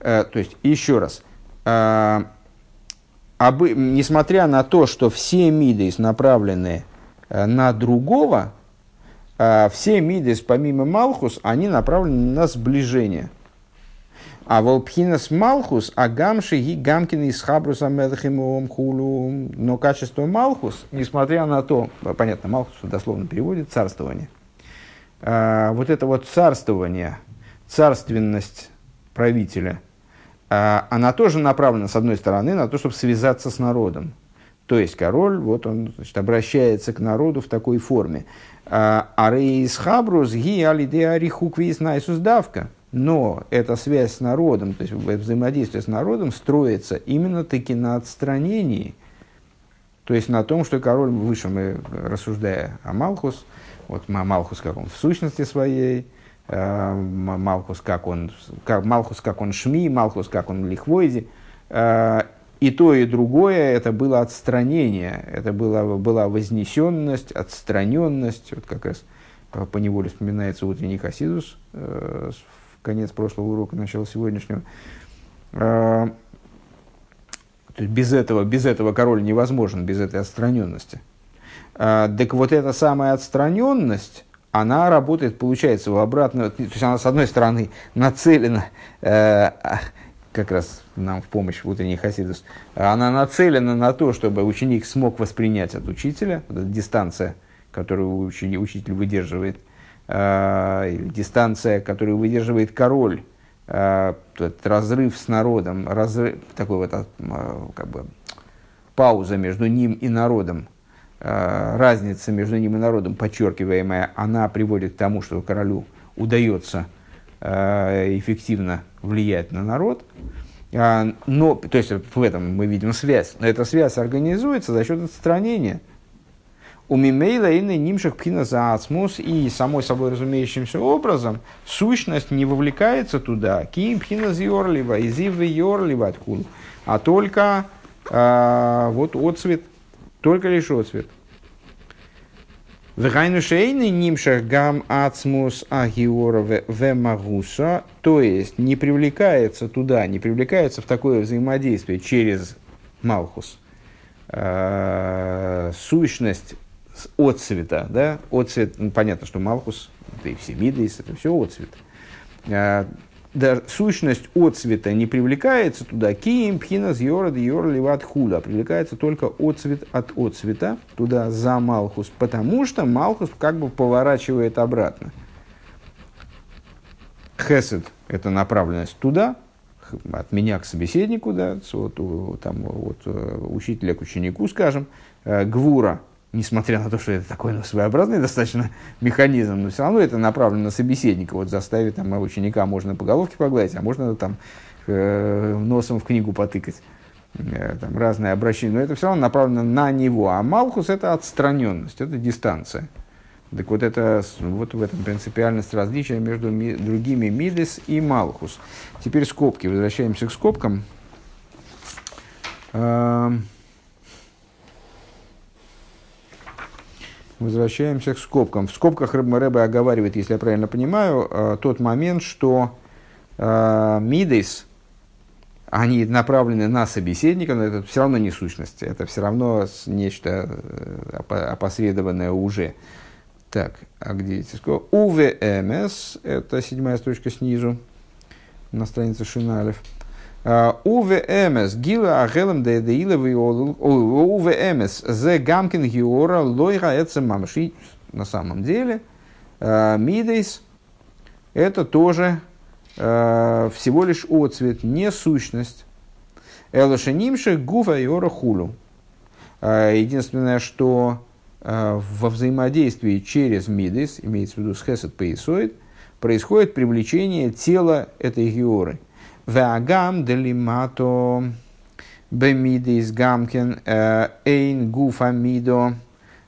Э, то есть, еще раз, э, несмотря на то, что все миды направлены э, на другого, все миды, помимо Малхус, они направлены на сближение – а волпхинас малхус, а гамши и гамкин из хабруса хулу. Но качество малхус, несмотря на то, понятно, малхус дословно переводит царствование. А, вот это вот царствование, царственность правителя, а, она тоже направлена, с одной стороны, на то, чтобы связаться с народом. То есть король, вот он значит, обращается к народу в такой форме. А, Арейс хабрус ги алиде арихуквис найсус давка – но эта связь с народом, то есть взаимодействие с народом строится именно таки на отстранении, то есть на том, что король выше, мы рассуждая о Малхус, вот Малхус как он в сущности своей, э, Малхус как он, как, Малхус как он Шми, Малхус как он Лихвойди, э, и то, и другое это было отстранение, это было, была вознесенность, отстраненность, вот как раз по неволе вспоминается утренний Хасидус э, конец прошлого урока, начало сегодняшнего. А, то есть без этого, без этого король невозможен, без этой отстраненности. А, так вот эта самая отстраненность, она работает, получается, в обратную, то есть она, с одной стороны, нацелена, э, как раз нам в помощь в утренний хасидус, она нацелена на то, чтобы ученик смог воспринять от учителя, вот эта дистанция, которую учитель выдерживает – э, дистанция, которую выдерживает король, э, этот разрыв с народом, разрыв, такой вот э, как бы пауза между ним и народом, разница между ним и народом, подчеркиваемая, она приводит к тому, что королю удается эффективно влиять на народ. А, но, то есть в этом мы видим связь. Но эта связь организуется за счет отстранения. У Мимейла и Нимших Пхина за Ацмус и самой собой разумеющимся образом сущность не вовлекается туда. Ким Пхина Зиорлива, Изив Йорлива откуда. А только а, вот отцвет, только лишь отцвет. Вегайнушейный нимшах гам ацмус агиора вемагуса, то есть не привлекается туда, не привлекается в такое взаимодействие через Малхус. Э, сущность отцвета, да, отцвет, ну, понятно, что Малхус, это и все Мидейс, это все отцвет. Э, да, сущность отцвета не привлекается туда, киим, пхинас, йорад, йор, ливат, хула, а привлекается только отцвет от отцвета, туда за Малхус, потому что Малхус как бы поворачивает обратно. Хесед – это направленность туда, от меня к собеседнику, да, от, там, от э, учителя к ученику, скажем, э, гвура – несмотря на то, что это такой ну, своеобразный достаточно механизм, но все равно это направлено на собеседника. Вот заставить там, ученика можно по головке погладить, а можно там э, носом в книгу потыкать. Э, там разные обращения, но это все равно направлено на него. А Малхус – это отстраненность, это дистанция. Так вот, это, вот в этом принципиальность различия между ми, другими Мидес и Малхус. Теперь скобки. Возвращаемся к скобкам. Эм, Возвращаемся к скобкам. В скобках Рэбе оговаривает, если я правильно понимаю, э, тот момент, что э, мидейс, они направлены на собеседника, но это все равно не сущность, это все равно нечто э, опосредованное уже. Так, а где эти скобки? УВМС, это седьмая строчка снизу, на странице Шиналев. УВМС гила ахелем де деила УВМС зе гамкин геора лойра это мамши. На самом деле, мидейс это тоже всего лишь отцвет, не сущность. Элошенимши гуфа йора хулу. Единственное, что во взаимодействии через мидейс, имеется в виду с хесед поисоид, происходит привлечение тела этой георы – Вагам делимато бемидис гамкен эйн гуфа мидо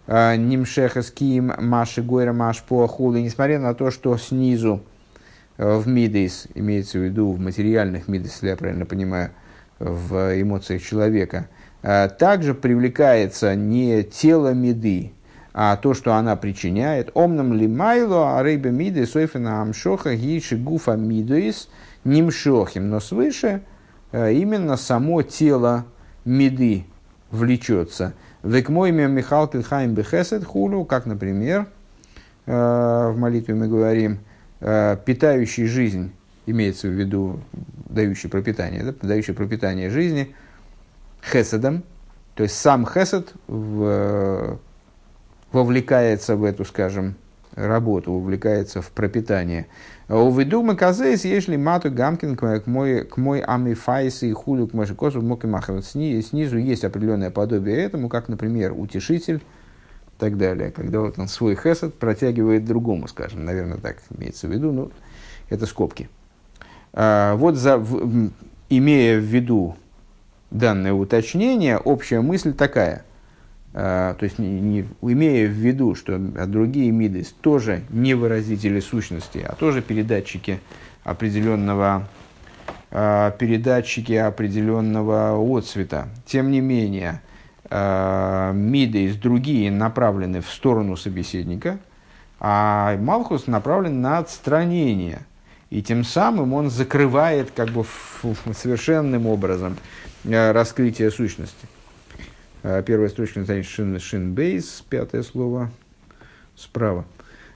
нимшехас ким маши гойра маш поахулы. Несмотря на то, что снизу в мидис, имеется в виду в материальных мидис, если я правильно понимаю, в эмоциях человека, также привлекается не тело меды, а то, что она причиняет. Омнам лимайло, а рейба миды, сойфена амшоха, гиши гуфа мидуис – нимшохим, но свыше э, именно само тело меды влечется. Векмойме Михал Кильхайм Бехесед Хулу, как, например, э, в молитве мы говорим, э, питающий жизнь, имеется в виду дающий пропитание, да, дающий пропитание жизни, хеседом, то есть сам хесед в, вовлекается в эту, скажем, работу, увлекается в пропитание. Увидума казейс, если мату гамкин к мой, к мой амифайс и худу к машикосу мог и махать. Снизу есть определенное подобие этому, как, например, утешитель и так далее. Когда вот он свой хесед протягивает другому, скажем, наверное, так имеется в виду, ну, это скобки. А, вот за, в, имея в виду данное уточнение, общая мысль такая – то есть не, не, имея в виду, что другие миды тоже не выразители сущности, а тоже передатчики определенного, а, передатчики определенного отцвета. Тем не менее, а, миды другие направлены в сторону собеседника, а Малхус направлен на отстранение. И тем самым он закрывает как бы совершенным образом раскрытие сущности. А, первая строчка на странице шин, шин бейс, пятое слово справа.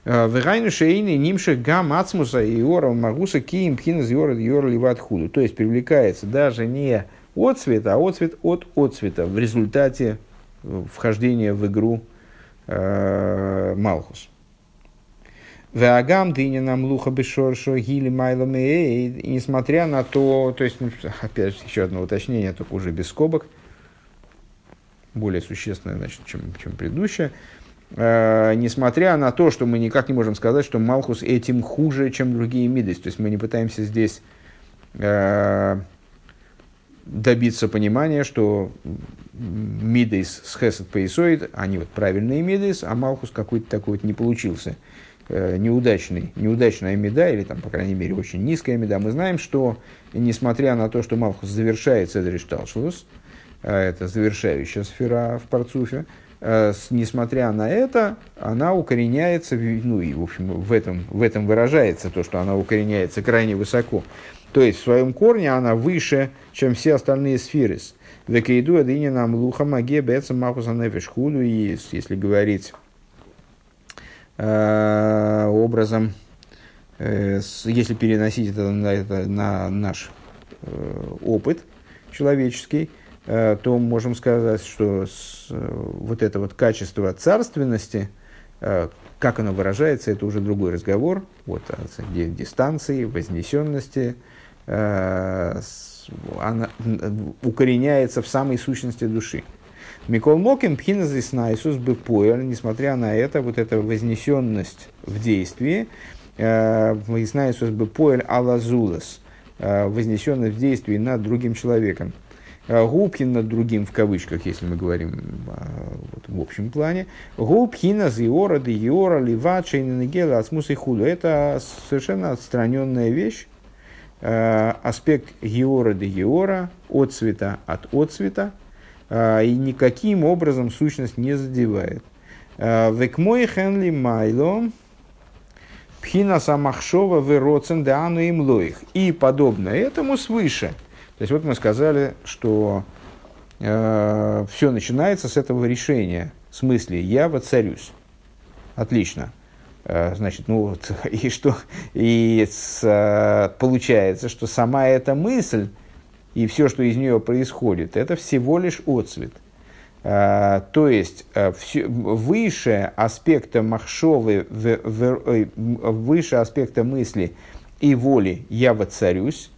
А, Вегайну шейни нимши гам ацмуса и ора магуса киим пхинас йора йора ливат худу. То есть привлекается даже не от цвета, а от цвет от от цвета в результате вхождения в игру э, Малхус. Веагам дыня нам луха бешоршо гили майлами И несмотря на то, то есть, ну, опять же, еще одно уточнение, только уже без скобок, более существенное, значит, чем, чем предыдущее. Э, несмотря на то, что мы никак не можем сказать, что Малхус этим хуже, чем другие мидес. То есть мы не пытаемся здесь э, добиться понимания, что мидейс с хесед поисоид, они вот правильные мидейс, а Малхус какой-то такой вот не получился. Э, неудачный, неудачная меда, или там, по крайней мере, очень низкая меда, мы знаем, что несмотря на то, что Малхус завершает Седриш Талшлус, э, это завершающая сфера в Парцуфе, э, несмотря на это, она укореняется, ну и, в общем, в этом, в этом выражается то, что она укореняется крайне высоко. То есть, в своем корне она выше, чем все остальные сферы. Векейду адыни нам луха маге бэца махуса нефиш худу. И если говорить Э, образом, э, если переносить это на, это, на наш э, опыт человеческий, то можем сказать, что с, вот это вот качество царственности, как оно выражается, это уже другой разговор, вот, о дистанции, вознесенности, она укореняется в самой сущности души. Микол Моким Пхиназис Найсус Бепоэль, несмотря на это, вот эта вознесенность в действии, Найсус Бепоэль Алазулас, вознесенность в действии над другим человеком. Губкин над другим, в кавычках, если мы говорим вот, в общем плане. Губкина, Зиора, Диора, Лива, Чейненегела, Ацмус и Худу. Это совершенно отстраненная вещь, э, аспект Геора де Геора, от цвета от отцвета, а, и никаким образом сущность не задевает. А, Векмой хенли майло пхина самахшова вероцен деану им лоих. И подобно этому свыше. То есть вот мы сказали, что э, все начинается с этого решения. В смысле, я воцарюсь. Отлично. Значит, ну вот, и что? И с, получается, что сама эта мысль, и все, что из нее происходит, это всего лишь отцвет. А, то есть а, все, выше аспекта махшовы, выше аспекта мысли и воли я воцарюсь,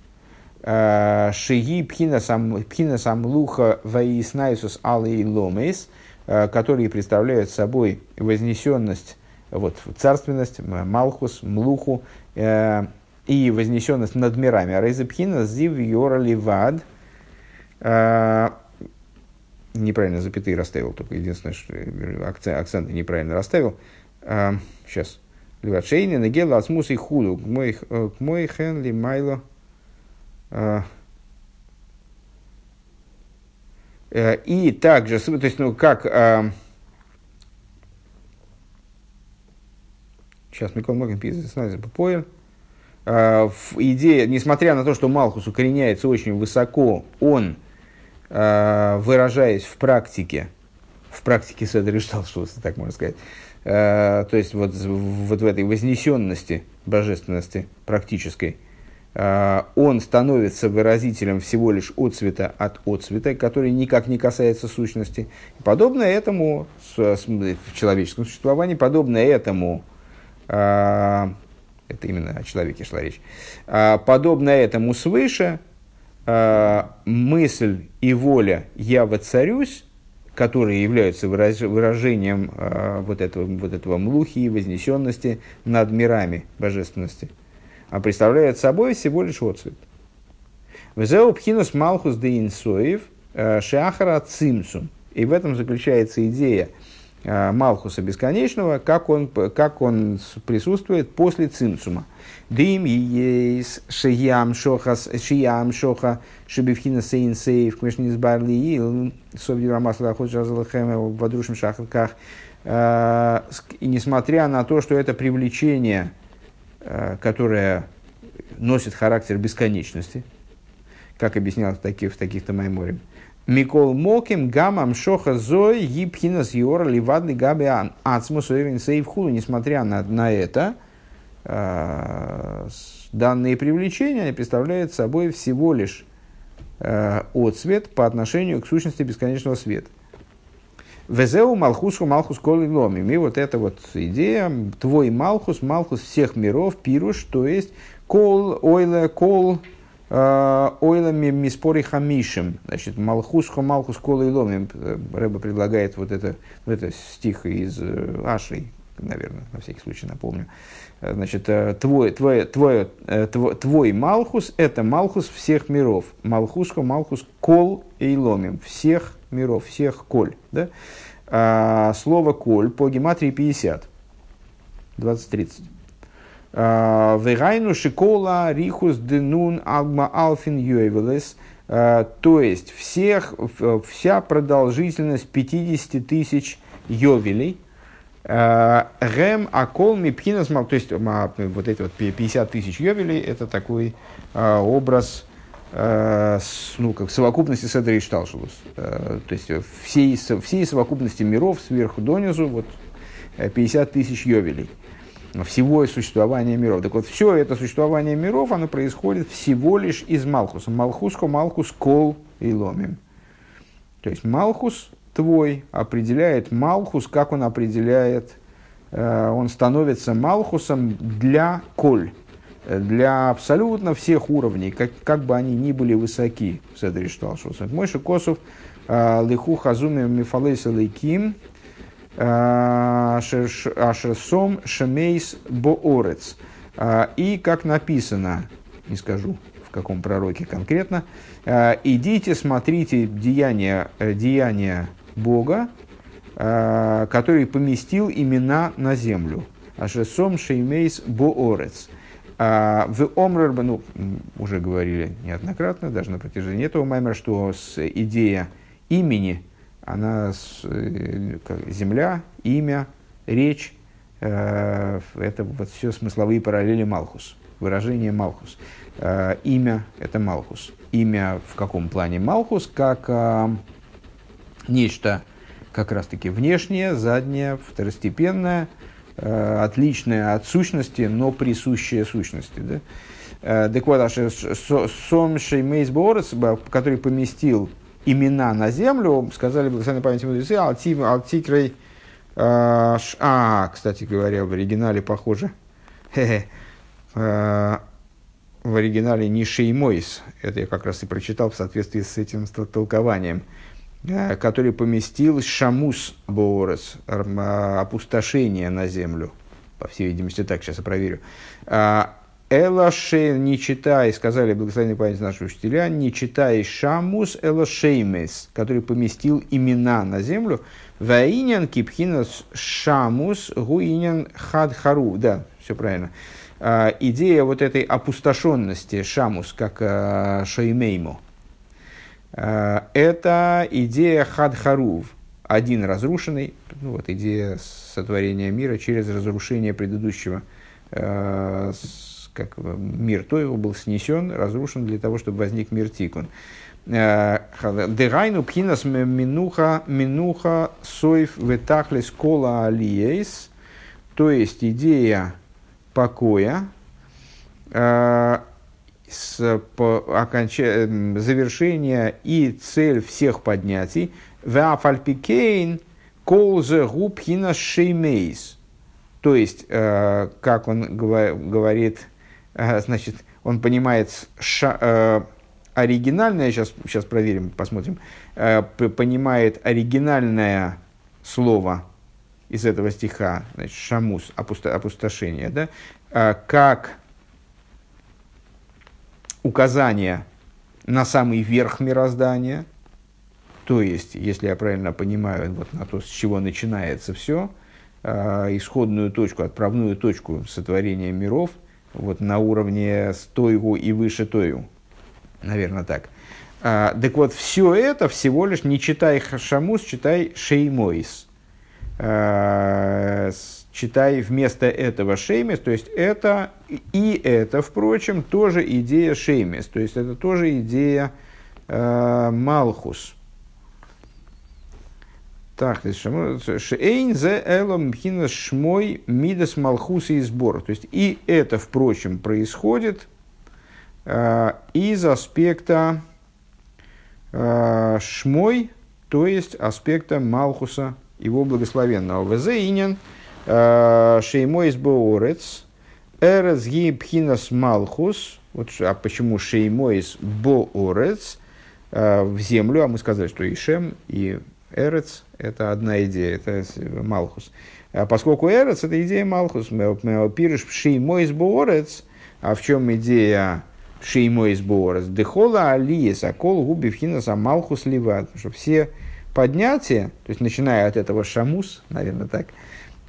а, шиги пхинасам луха ваиснайсус алый ломейс, которые представляют собой вознесенность, вот, царственность, малхус, млуху, и вознесенность над мирами. А Рейзепхина зив ливад. Неправильно запятые расставил, только единственное, что акцент, акценты неправильно расставил. Сейчас. Ливад шейни нагела асмус и худу. К мой э, хен ли майло. А, э, и также, то есть, ну, как... Сейчас Микол Могин пишет, по поел. Э, идея, несмотря на то, что Малхус укореняется очень высоко, он, э, выражаясь в практике, в практике Седри Шталшуса, так можно сказать, э, то есть вот, вот в этой вознесенности божественности практической, он становится выразителем всего лишь отцвета от отцвета, который никак не касается сущности. Подобно этому, в человеческом существовании, подобно этому это именно о человеке шла речь. А, подобно этому свыше, мысль и воля «я воцарюсь», которые являются выражением вот, этого, вот этого млухи и вознесенности над мирами божественности, а представляют собой всего лишь отцвет. Везеу пхинус малхус де инсоев шахара цимсум. И в этом заключается идея – Э, Малхуса бесконечного, как он, как он присутствует после цимцума. Дим ейс шиям шохас шиям шоха шибивхина сейн сейв кмешнис барли ил совди рамасла ходжазалахем в водрушим шахарках. Э, и несмотря на то, что это привлечение, э, которое носит характер бесконечности, как объяснял в таких, в таких-то майморем, Микол Моким Гамам Шоха Зой Гипхинас Йора Ливадли Габиан Ацмус Сейвхуду. Несмотря на, на это, э, данные привлечения представляют собой всего лишь э, отцвет по отношению к сущности бесконечного света. Везеу Малхусу Малхус Коли Ломим. И вот эта вот идея, твой Малхус, Малхус всех миров, Пируш, то есть Кол, Ойле, Кол, э, Ойлами Миспори Хамишем. Значит, Малхус, Малхус Коли Ломим. Рэба предлагает вот это, вот это стих из Ашей, наверное, на всякий случай напомню. Значит, твой, твой, твой, твой, твой Малхус – это Малхус всех миров. Малхуско, Малхус, Кол и Ломим. Всех миров, всех Коль. Да? А, слово Коль по гематрии 50. 20-30. А, Вегайну шикола рихус денун агма алфин юэвелес. А, то есть, всех, вся продолжительность 50 тысяч йовелей – Гем Акол Мипхинас то есть вот эти вот 50 тысяч йовелей, это такой а, образ ну, как совокупности Седра и Шталшулус. То есть всей, всей совокупности миров сверху донизу вот 50 тысяч йовелей всего существования миров. Так вот, все это существование миров, оно происходит всего лишь из Малхуса. Малхуско, Малхус, Кол и Ломим. То есть Малхус твой определяет Малхус, как он определяет, э, он становится Малхусом для коль, для абсолютно всех уровней, как, как бы они ни были высоки. Седри Шталшус. Мойши Косов, э, Лиху Хазуми Мифалейса Лейким, э, Ашерсом Шемейс Боорец. И как написано, не скажу в каком пророке конкретно, идите, смотрите деяния, деяния Бога, э, который поместил имена на землю. Ашесом шеймейс боорец. А, в Омрер, ну, уже говорили неоднократно, даже на протяжении этого маймера, что с идея имени, она с, э, земля, имя, речь, э, это вот все смысловые параллели Малхус, выражение Малхус. Имя – это מלכות. Имя в каком плане מלכות? Как нечто как раз-таки внешнее, заднее, второстепенное, э, отличное от сущности, но присущее сущности. Да? Э, так вот, שם שמות בארץ, который поместил имена на землю, сказали благословенной памяти мудрецы, אל תקרי, э, а, кстати говоря, в оригинале похоже, в оригинале не Шеймойс, это я как раз и прочитал в соответствии с этим толкованием, Э, который поместил Шамус Боорес, а, опустошение на землю. По всей видимости, так, сейчас я проверю. А, Элаше, не читай, сказали благословенные память наши учителя, не читай Шамус Элашеймес, который поместил имена на землю. Ваинян кипхинас Шамус гуинян хадхару. Да, все правильно. А, идея вот этой опустошенности Шамус, как Шеймейму, Э, это идея Хадхарув, один разрушенный, ну, вот идея сотворения мира через разрушение предыдущего, э, как мир то его был снесен, разрушен для того, чтобы возник мир Тикун. Э, Дегайну пхинас минуха, минуха сойф ветахлес кола алиейс, то есть идея покоя, с, по, оконч... Эм, завершение и цель всех поднятий. Вафальпикейн колзе губхина шеймейс. То есть, э, как он говорит, э, значит, он понимает ша, э, оригинальное, сейчас, сейчас проверим, посмотрим, э, понимает оригинальное слово из этого стиха, значит, шамус, опусто, опустошение, да, э, как указание на самый верх мироздания, то есть, если я правильно понимаю, вот на то, с чего начинается все, э, исходную точку, отправную точку сотворения миров, вот на уровне стойгу и выше тойгу, наверное так. А, так вот, все это всего лишь не читай Хашамус, читай Шеймойс. А, читай вместо этого шеймес, то есть это и это, впрочем, тоже идея шеймес, то есть это тоже идея э, малхус. Так, шейн зе элом мхина шмой мидас малхус и сбор. То есть и это, впрочем, происходит э, из аспекта э, шмой, то есть аспекта Малхуса, его благословенного. Везеинен э, шеймойс боорец, эрец ги пхинас Малхус, вот, а почему шеймойс боорец, э, в землю, а мы сказали, что и Шем, и Эрец – это одна идея, это Малхус. А поскольку Эрец – это идея Малхус, пириш шеймойс боорец, а в чем идея шеймойс боорец? Дехола алиес, акол губи вхинас амалхус ливат. Что все поднятия, то есть начиная от этого шамус, наверное, так,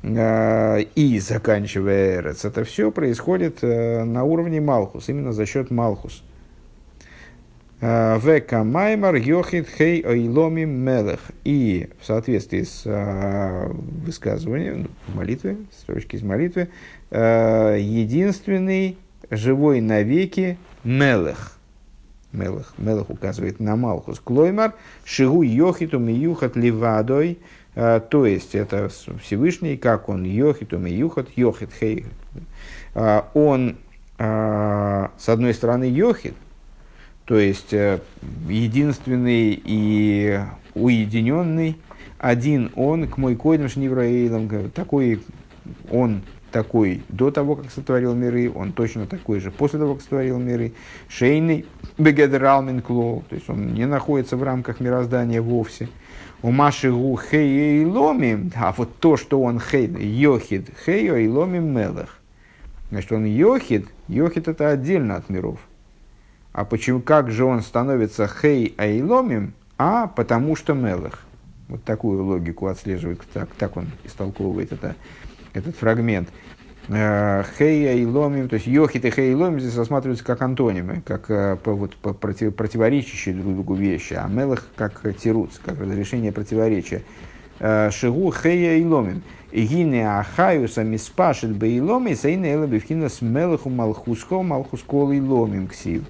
и заканчивая эрец, это все происходит э, на уровне Малхус, именно за счет Малхус. Э, Века Маймар Йохит Хей Ойломи Мелех. И в соответствии с высказыванием, ну, молитвы, строчки из молитвы, единственный живой навеки Мелех – Мелах. Мелах указывает на Малхус. Клоймар, Шигу Йохиту Миюхат Ливадой, а, то есть это Всевышний, как он Йохиту Миюхат, Йохит Хей. А, он, а, с одной стороны, Йохит, то есть э, единственный и уединенный, один он, к мой койдам шнивраилам, такой он такой до того, как сотворил миры, он точно такой же после того, как сотворил миры. Шейный бегедралмин клоу, то есть он не находится в рамках мироздания вовсе. У Маши гу хей и ломи, а вот то, что он хей, йохид, хей и ломи мелах. Значит, он йохид, йохид это отдельно от миров. А почему, как же он становится хей айломим? А потому что мелах. Вот такую логику отслеживает, так, так он истолковывает это этот фрагмент. Э, хея и ломим, то есть йохит и хей и ломим здесь рассматриваются как антонимы, как э, вот, против, противоречащие друг другу вещи, а мелах как тируц, как разрешение противоречия. Э, шигу хея и ломим. Гине ахаюса миспашит бы и ломи, сейна эла бифхина с мелаху малхуско, малхускол и ломим ксив.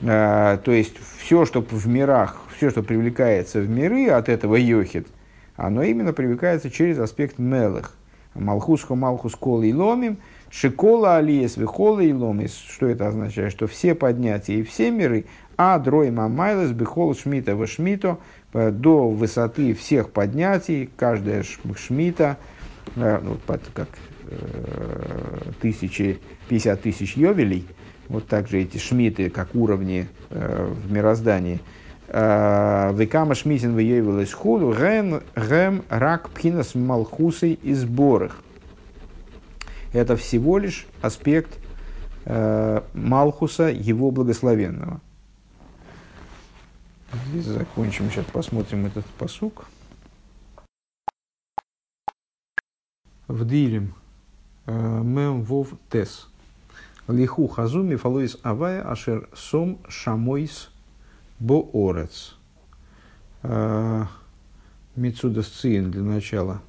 То есть все, что в мирах, все, что привлекается в миры от этого йохит, оно именно привлекается через аспект мелах. Малхусхо Малхус Кола и Ломим, Шикола Алиес Вихола и Ломис. Что это означает? Что все поднятия и все миры, а Дрой Мамайлес Бихол Шмита в Шмито до высоты всех поднятий, каждая шмита, э, ну, как э, тысячи, 50 тысяч йовелей, вот также эти шмиты, как уровни э, в мироздании – Векама шмисин выявил из худу, гэм рак пхинас малхусой и сборах. Это всего лишь аспект э, Малхуса, его благословенного. Здесь закончим, сейчас посмотрим этот посук. В Дилем Мем Вов Тес. Лиху Хазуми Фалуис Авая Ашер Сом Шамойс Боорец. А, Мицудас Циин для начала.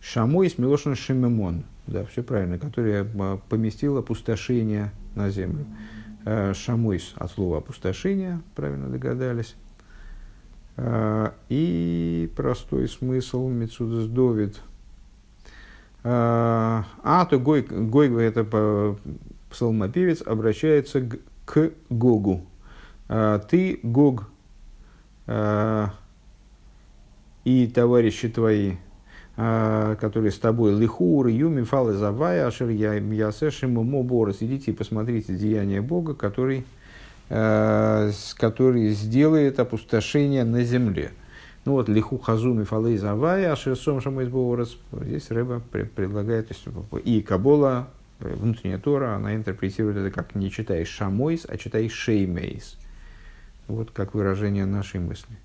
Шамой с Милошин Шимемон. Да, все правильно. Которая поместила опустошение на землю. А, Шамойс от слова опустошение, правильно догадались. А, и простой смысл Мицудас Довид. А, то Гой, Гой это псалмопевец, обращается к Гогу. А, ты, Гог, а, и товарищи твои, а, которые с тобой, Лихур, Юми, Фалы, Завая, Ашер, Ясешим, Моборос, идите и посмотрите деяния Бога, который, который сделает опустошение на земле. Ну вот, лиху хазуми фалей завая, ашерсом шамайсборос. Здесь Рэба предлагает, и Кабола, внутренняя Тора, она интерпретирует это как не читаешь шамойс, а читаешь шеймейс. Вот как выражение нашей мысли.